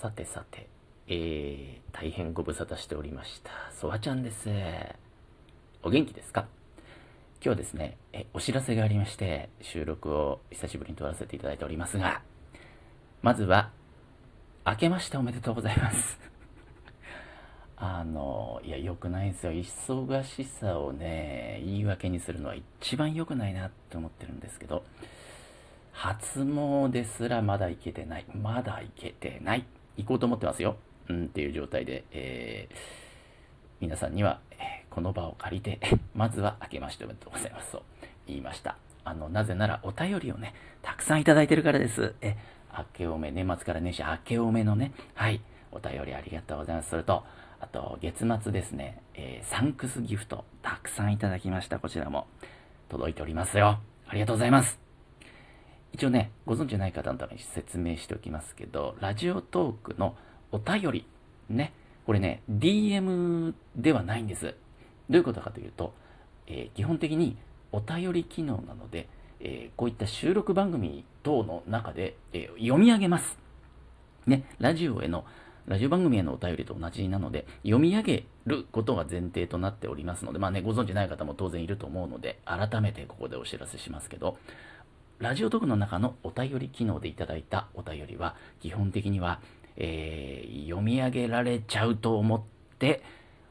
さてさて、えー、大変ご無沙汰しておりました。ソワちゃんです。お元気ですか？今日はですねえ、お知らせがありまして、収録を久しぶりに撮らせていただいておりますが、まずは、明けましておめでとうございます。あの、いや、良くないですよ。忙しさをね、言い訳にするのは一番良くないなって思ってるんですけど、初詣ですらまだ行けてない。まだ行けてない。行こうと思ってますよ。うんっていう状態で、えー、皆さんには、え、この場を借りて、まずは明けましておめでとうございますと言いました。あの、なぜならお便りをね、たくさんいただいてるからです。え、明けおめ、年末から年始明けおめのね、はい、お便りありがとうございます。それと、あと、月末ですね、えー、サンクスギフト、たくさんいただきました。こちらも届いておりますよ。ありがとうございます。一応ね、ご存知ない方のために説明しておきますけど、ラジオトークのお便り、ね、これね、DM ではないんです。どういうことかというと、えー、基本的にお便り機能なので、えー、こういった収録番組等の中で、えー、読み上げます。ね、ラジオへの、ラジオ番組へのお便りと同じなので、読み上げることが前提となっておりますので、まあね、ご存知ない方も当然いると思うので、改めてここでお知らせしますけど、ラジオトークの中のお便り機能でいただいたお便りは、基本的には、えー、読み上げられちゃうと思って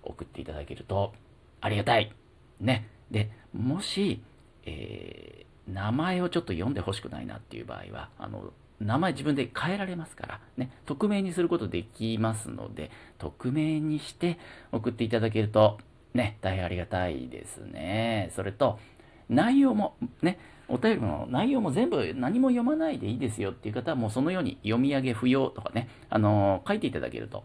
送っていただけるとありがたい。ね。で、もし、えー、名前をちょっと読んでほしくないなっていう場合は、あの、名前自分で変えられますから、ね、匿名にすることできますので、匿名にして送っていただけると、ね、大変ありがたいですね。それと、内容も、ね、お便りの内容も全部何も読まないでいいですよっていう方はもうそのように読み上げ不要とかね、あのー、書いていただけると、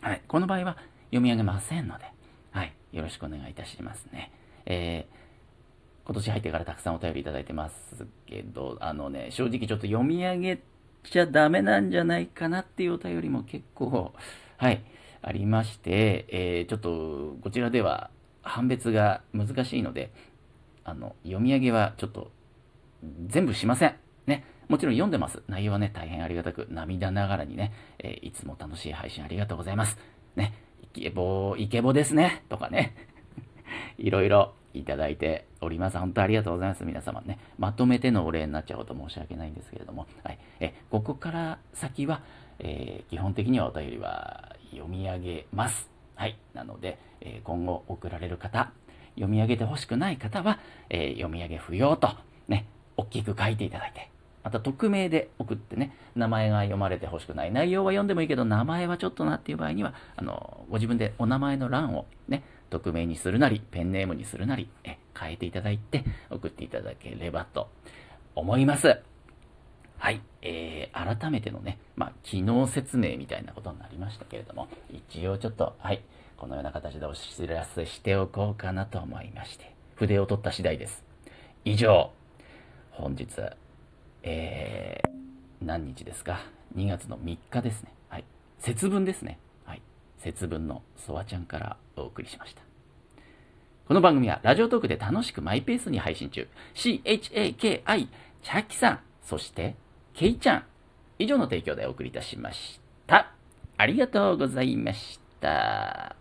はい、この場合は読み上げませんので、はい、よろしくお願いいたしますね。えー、今年入ってからたくさんお便りいただいてますけど、あのね、正直ちょっと読み上げちゃダメなんじゃないかなっていうお便りも結構、はい、ありまして、えー、ちょっとこちらでは判別が難しいので、あの、読み上げはちょっと全部しません。ね。もちろん読んでます。内容はね、大変ありがたく、涙ながらにね、えー、いつも楽しい配信ありがとうございます。ね。イケボ、イケボですね。とかね。いろいろいただいております。本当ありがとうございます。皆様ね。まとめてのお礼になっちゃうと申し訳ないんですけれども。はい。え、ここから先は、えー、基本的にはお便りは読み上げます。はい。なので、えー、今後送られる方、読み上げてほしくない方は、えー、読み上げ不要と、ね、大きく書いていただいて、また匿名で送ってね、名前が読まれてほしくない。内容は読んでもいいけど、名前はちょっとなっていう場合には、あの、ご自分でお名前の欄をね、匿名にするなり、ペンネームにするなり、え変えていただいて、送っていただければと思います。はい。えー、改めてのね、まあ、機能説明みたいなことになりましたけれども、一応ちょっと、はい、このような形でお知らせしておこうかなと思いまして、筆を取った次第です。以上、本日、えー、何日ですか ?2 月の3日ですね。はい。節分ですね。はい。節分のソワちゃんからお送りしました。この番組はラジオトークで楽しくマイペースに配信中。CHAKI、チャキさん、そして、ケイちゃん。以上の提供でお送りいたしました。ありがとうございました。